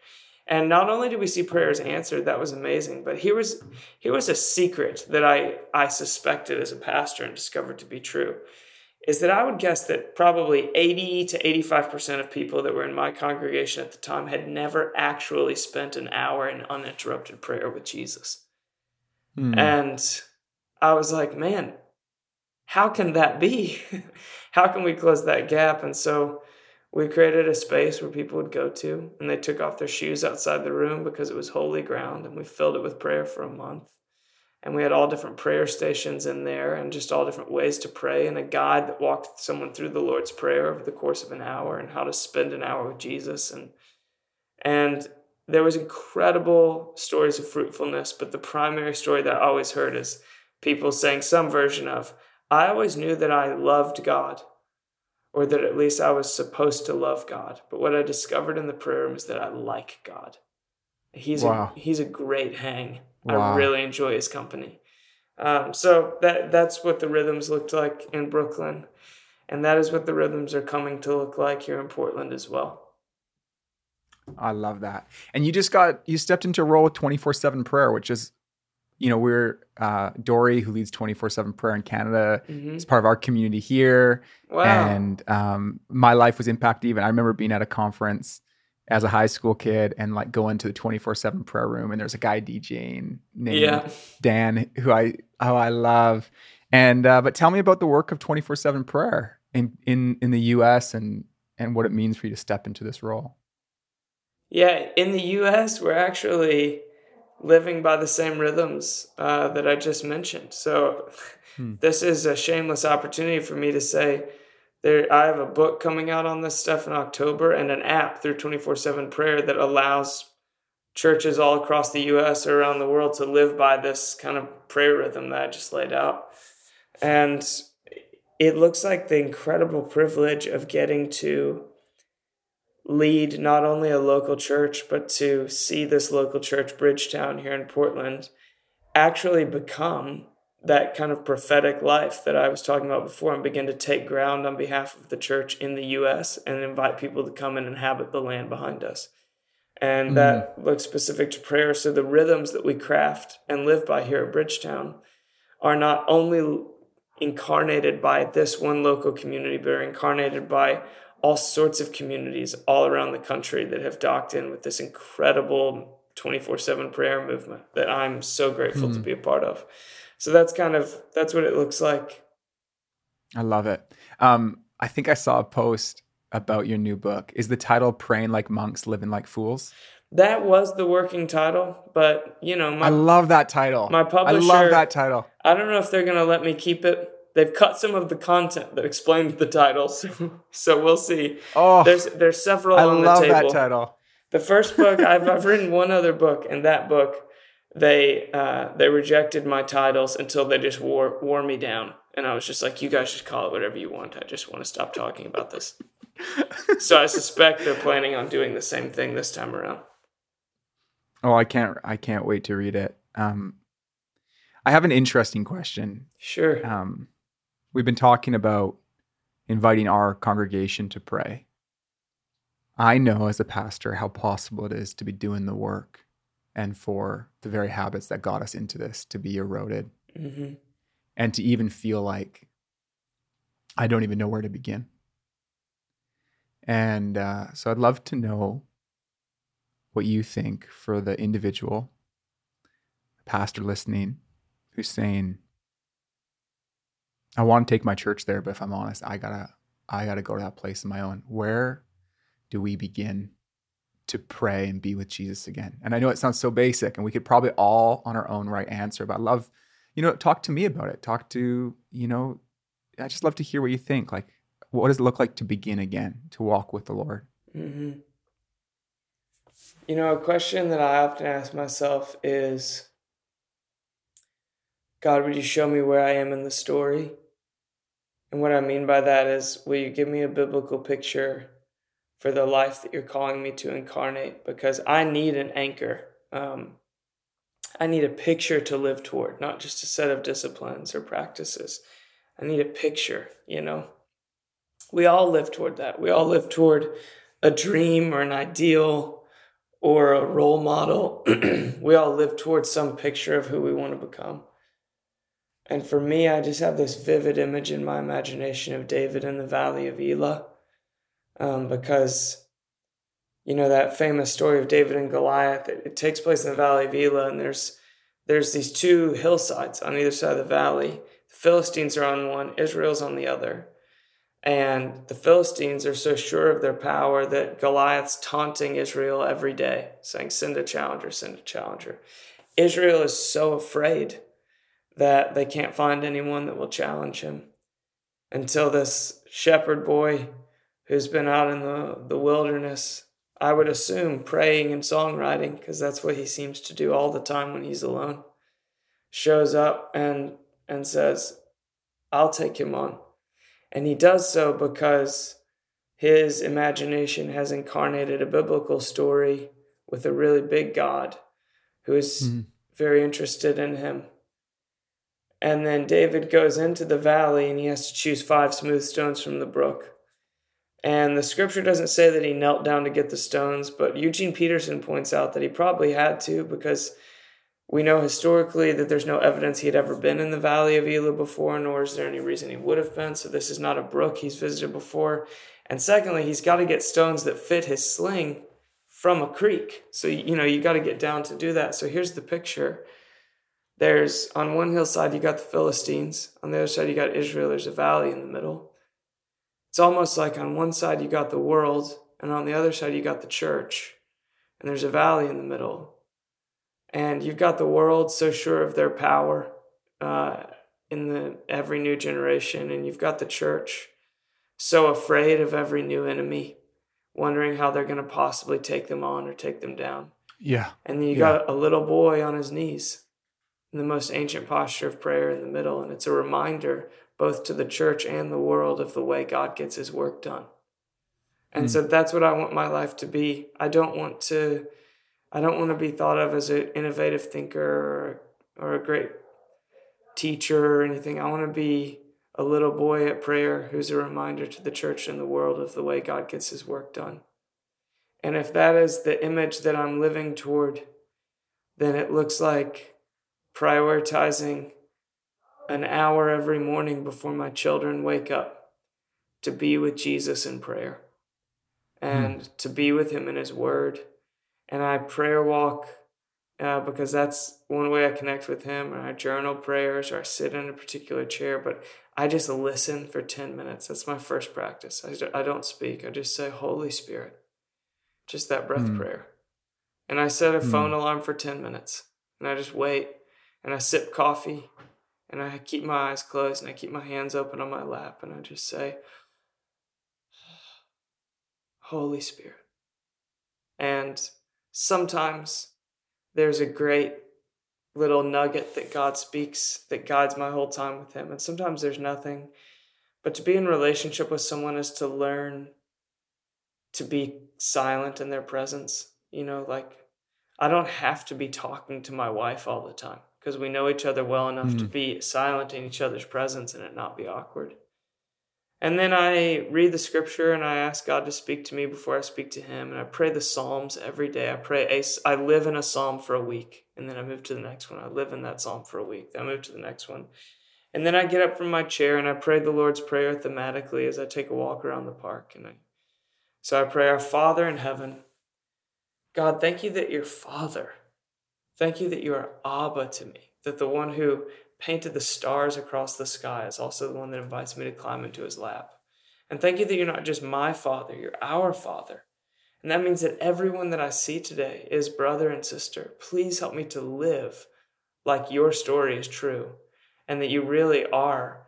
And not only did we see prayers answered that was amazing but here was here was a secret that i i suspected as a pastor and discovered to be true is that i would guess that probably 80 to 85% of people that were in my congregation at the time had never actually spent an hour in uninterrupted prayer with jesus mm. and i was like man how can that be? how can we close that gap? And so we created a space where people would go to and they took off their shoes outside the room because it was holy ground and we filled it with prayer for a month. And we had all different prayer stations in there and just all different ways to pray and a guide that walked someone through the Lord's Prayer over the course of an hour and how to spend an hour with Jesus and and there was incredible stories of fruitfulness, but the primary story that I always heard is people saying some version of I always knew that I loved God, or that at least I was supposed to love God. But what I discovered in the prayer room is that I like God. He's wow. a, he's a great hang. Wow. I really enjoy his company. Um, so that that's what the rhythms looked like in Brooklyn, and that is what the rhythms are coming to look like here in Portland as well. I love that. And you just got you stepped into a role with twenty four seven prayer, which is you know, we're uh, Dory, who leads 24 7 prayer in Canada, mm-hmm. is part of our community here. Wow. And um, my life was impacted even. I remember being at a conference as a high school kid and like going to the 24 7 prayer room, and there's a guy DJing named yeah. Dan, who I, who I love. And, uh, but tell me about the work of 24 7 prayer in, in, in the US and, and what it means for you to step into this role. Yeah, in the US, we're actually living by the same rhythms uh, that I just mentioned. So hmm. this is a shameless opportunity for me to say there I have a book coming out on this stuff in October and an app through 24/7 prayer that allows churches all across the US or around the world to live by this kind of prayer rhythm that I just laid out. And it looks like the incredible privilege of getting to lead not only a local church, but to see this local church, Bridgetown, here in Portland, actually become that kind of prophetic life that I was talking about before and begin to take ground on behalf of the church in the U.S. and invite people to come and inhabit the land behind us. And mm that looks specific to prayer. So the rhythms that we craft and live by here at Bridgetown are not only incarnated by this one local community, but are incarnated by all sorts of communities all around the country that have docked in with this incredible 24 7 prayer movement that I'm so grateful mm. to hmm. be a part of. So that's kind of that's what it looks like. I love it. Um, I think I saw a post about your new book. Is the title "Praying Like Monks, Living Like Fools"? That was the working title, but you know, my, I love that title. My publisher, I love that title. I don't know if they're gonna let me keep it they've cut some of the content that explains the titles, so we'll see. Oh, there's there's several I on love the table. that title. The first book I've I've written one other book, and that book they uh, they rejected my titles until they just wore wore me down, and I was just like, you guys just call it whatever you want. I just want to stop talking about this. so I suspect they're planning on doing the same thing this time around. Oh, I can't I can't wait to read it. Um, I have an interesting question. Sure. Um, We've been talking about inviting our congregation to pray. I know as a pastor how possible it is to be doing the work and for the very habits that got us into this to be eroded. Mm-hmm. And to even feel like I don't even know where to begin. And uh, so I'd love to know what you think for the individual pastor listening who's saying, I want to take my church there, but if I'm honest, I gotta I gotta go to that place on my own. Where do we begin to pray and be with Jesus again? And I know it sounds so basic, and we could probably all on our own right answer, but I love, you know, talk to me about it. Talk to, you know, I just love to hear what you think. Like, what does it look like to begin again, to walk with the Lord? Mm-hmm. You know, a question that I often ask myself is God, would you show me where I am in the story? And what I mean by that is, will you give me a biblical picture for the life that you're calling me to incarnate? Because I need an anchor. Um, I need a picture to live toward, not just a set of disciplines or practices. I need a picture, you know? We all live toward that. We all live toward a dream or an ideal or a role model. we all live towards some picture of who we want to become. And for me, I just have this vivid image in my imagination of David in the valley of Elah. Um, because, you know, that famous story of David and Goliath, it, it, takes place in the valley of Elah, and there's there's these two hillsides on either side of the valley. The Philistines are on one, Israel's on the other. And the Philistines are so sure of their power that Goliath's taunting Israel every day, saying, Send a challenger, send a challenger. Israel is so afraid that they can't find anyone that will challenge him until this shepherd boy who's been out in the, the wilderness, I would assume praying and songwriting, because that's what he seems to do all the time when he's alone, shows up and, and says, I'll take him on. And he does so because his imagination has incarnated a biblical story with a really big God who is mm. very interested in him and then David goes into the valley and he has to choose five smooth stones from the brook. And the scripture doesn't say that he knelt down to get the stones, but Eugene Peterson points out that he probably had to because we know historically that there's no evidence he had ever been in the valley of Elah before, nor is there any reason he would have been. So this is not a brook he's visited before. And secondly, he's got to get stones that fit his sling from a creek. So, you know, you got to get down to do that. So here's the picture there's on one hillside you got the Philistines, on the other side you got Israel. There's a valley in the middle. It's almost like on one side you got the world, and on the other side you got the church, and there's a valley in the middle. And you've got the world so sure of their power uh, in the every new generation, and you've got the church so afraid of every new enemy, wondering how they're going to possibly take them on or take them down. Yeah. And then you yeah. got a little boy on his knees in the most ancient posture of prayer in the middle. And it's a reminder both to the church and the world of the way God gets his work done. And mm. so that's what I want my life to be. I don't want to I don't want to be thought of as an innovative thinker or, or a great teacher or anything. I want to be a little boy at prayer who's a reminder to the church and the world of the way God gets his work done. And if that is the image that I'm living toward, then it looks like prioritizing an hour every morning before my children wake up to be with Jesus in prayer and mm. to be with Him in His Word. And I prayer walk uh, because that's one way I connect with Him. And I journal prayers or I sit in a particular chair, but I just listen for 10 minutes. That's my first practice. I, I don't speak, I just say, Holy Spirit, just that breath mm. prayer. And I set a mm. phone alarm for 10 minutes and I just wait and I sip coffee and I keep my eyes closed and I keep my hands open on my lap and I just say, Holy Spirit. And sometimes there's a great little nugget that God speaks that guides my whole time with Him. And sometimes there's nothing. But to be in relationship with someone is to learn to be silent in their presence. You know, like I don't have to be talking to my wife all the time because we know each other well enough mm. to be silent in each other's presence and it not be awkward. And then I read the scripture and I ask God to speak to me before I speak to Him. And I pray the Psalms every day. I pray, a, I live in a Psalm for a week and then I move to the next one. I live in that Psalm for a week. Then I move to the next one. And then I get up from my chair and I pray the Lord's Prayer thematically as I take a walk around the park. And I, so I pray, Our Father in heaven, God, thank you that you're Father. Thank you that you are Abba to me, that the one who painted the stars across the sky is also the one that invites me to climb into his lap. And thank you that you're not just my Father, you're our Father. And that means that everyone that I see today is brother and sister. Please help me to live like your story is true and that you really are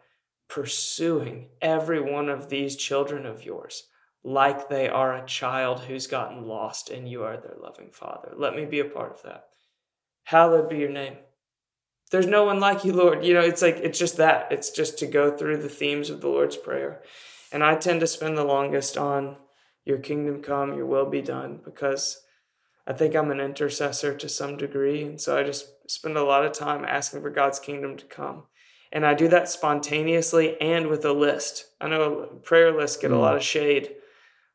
pursuing every one of these children of yours like they are a child who's gotten lost and you are their loving father. Let me be a part of that. Hallowed be your name. There's no one like you, Lord. You know, it's like, it's just that. It's just to go through the themes of the Lord's Prayer. And I tend to spend the longest on your kingdom come, your will be done, because I think I'm an intercessor to some degree. And so I just spend a lot of time asking for God's kingdom to come. And I do that spontaneously and with a list. I know prayer lists get a mm. lot of shade,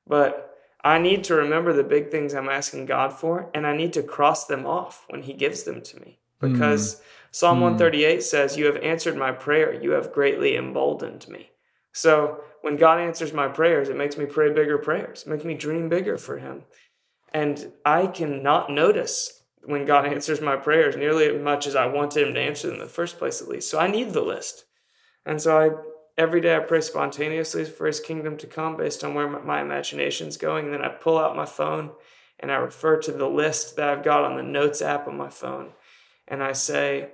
but I need to remember the big things I'm asking God for, and I need to cross them off when He gives them to me. Because mm. Psalm mm. 138 says, You have answered my prayer, you have greatly emboldened me. So when God answers my prayers, it makes me pray bigger prayers, it makes me dream bigger for Him. And I cannot notice when God answers my prayers nearly as much as I wanted Him to answer them in the first place, at least. So I need the list. And so I every day I pray spontaneously for His kingdom to come based on where my imagination's going. And then I pull out my phone and I refer to the list that I've got on the notes app on my phone. And I say,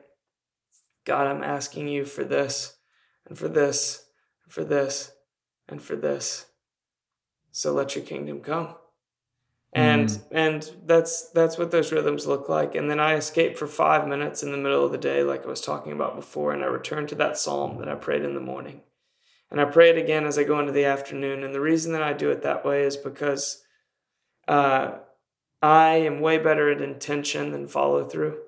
God, I'm asking you for this and for this and for this and for this. So let your kingdom come and mm. and that's that's what those rhythms look like and then i escape for five minutes in the middle of the day like i was talking about before and i return to that psalm that i prayed in the morning and i pray it again as i go into the afternoon and the reason that i do it that way is because uh, i am way better at intention than follow through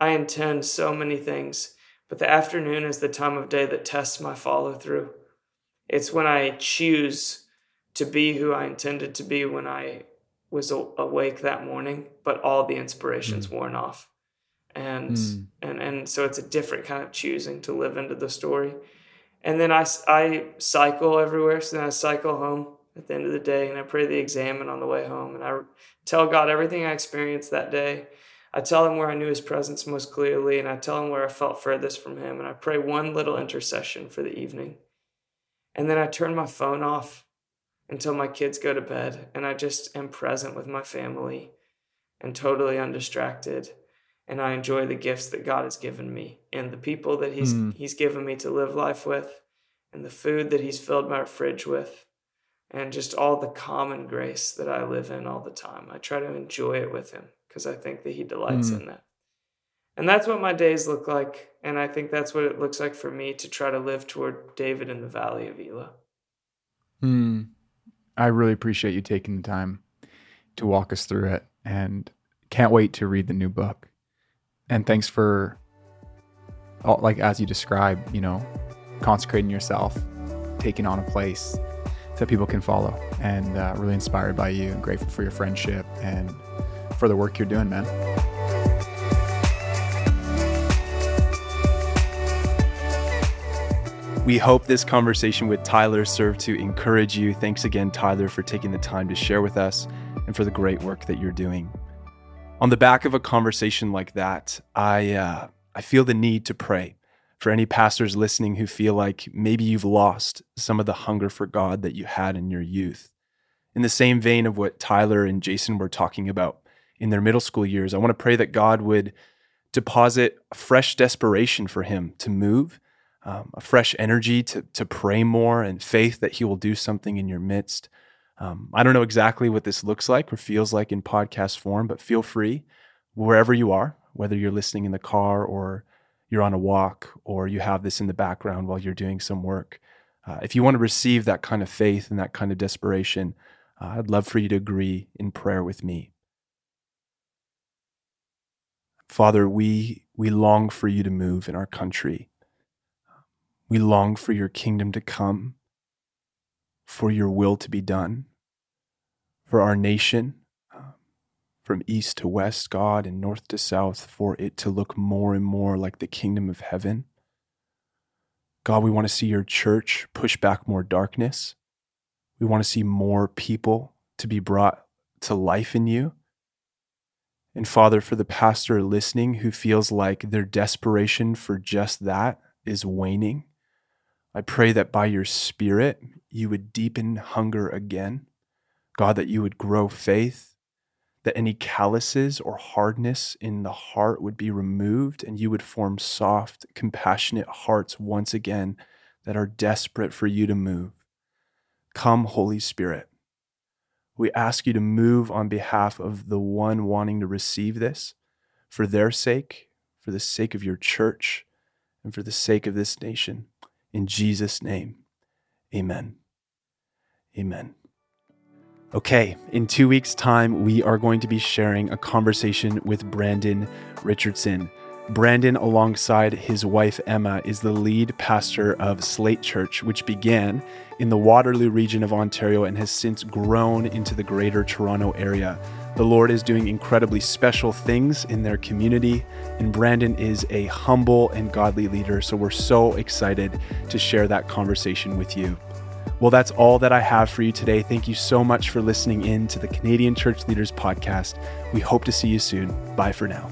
i intend so many things but the afternoon is the time of day that tests my follow through it's when i choose to be who i intended to be when i was awake that morning, but all the inspirations mm. worn off. And, mm. and, and so it's a different kind of choosing to live into the story. And then I, I cycle everywhere. So then I cycle home at the end of the day and I pray the examen on the way home. And I tell God everything I experienced that day. I tell him where I knew his presence most clearly and I tell him where I felt furthest from him. And I pray one little intercession for the evening. And then I turn my phone off until my kids go to bed and I just am present with my family and totally undistracted and I enjoy the gifts that God has given me and the people that he's mm. he's given me to live life with and the food that he's filled my fridge with and just all the common grace that I live in all the time. I try to enjoy it with him because I think that he delights mm. in that. And that's what my days look like and I think that's what it looks like for me to try to live toward David in the valley of Elah. Hmm. I really appreciate you taking the time to walk us through it and can't wait to read the new book. And thanks for, all, like, as you describe, you know, consecrating yourself, taking on a place that people can follow. And uh, really inspired by you and grateful for your friendship and for the work you're doing, man. We hope this conversation with Tyler served to encourage you. Thanks again, Tyler, for taking the time to share with us and for the great work that you're doing. On the back of a conversation like that, I, uh, I feel the need to pray for any pastors listening who feel like maybe you've lost some of the hunger for God that you had in your youth. In the same vein of what Tyler and Jason were talking about in their middle school years, I want to pray that God would deposit fresh desperation for him to move um, a fresh energy to, to pray more and faith that He will do something in your midst. Um, I don't know exactly what this looks like or feels like in podcast form, but feel free wherever you are, whether you're listening in the car or you're on a walk or you have this in the background while you're doing some work. Uh, if you want to receive that kind of faith and that kind of desperation, uh, I'd love for you to agree in prayer with me. Father, we, we long for you to move in our country. We long for your kingdom to come, for your will to be done, for our nation, um, from east to west, God, and north to south, for it to look more and more like the kingdom of heaven. God, we want to see your church push back more darkness. We want to see more people to be brought to life in you. And Father, for the pastor listening who feels like their desperation for just that is waning, I pray that by your Spirit, you would deepen hunger again. God, that you would grow faith, that any calluses or hardness in the heart would be removed, and you would form soft, compassionate hearts once again that are desperate for you to move. Come, Holy Spirit. We ask you to move on behalf of the one wanting to receive this for their sake, for the sake of your church, and for the sake of this nation. In Jesus' name, amen. Amen. Okay, in two weeks' time, we are going to be sharing a conversation with Brandon Richardson. Brandon, alongside his wife Emma, is the lead pastor of Slate Church, which began in the Waterloo region of Ontario and has since grown into the greater Toronto area. The Lord is doing incredibly special things in their community, and Brandon is a humble and godly leader. So we're so excited to share that conversation with you. Well, that's all that I have for you today. Thank you so much for listening in to the Canadian Church Leaders Podcast. We hope to see you soon. Bye for now.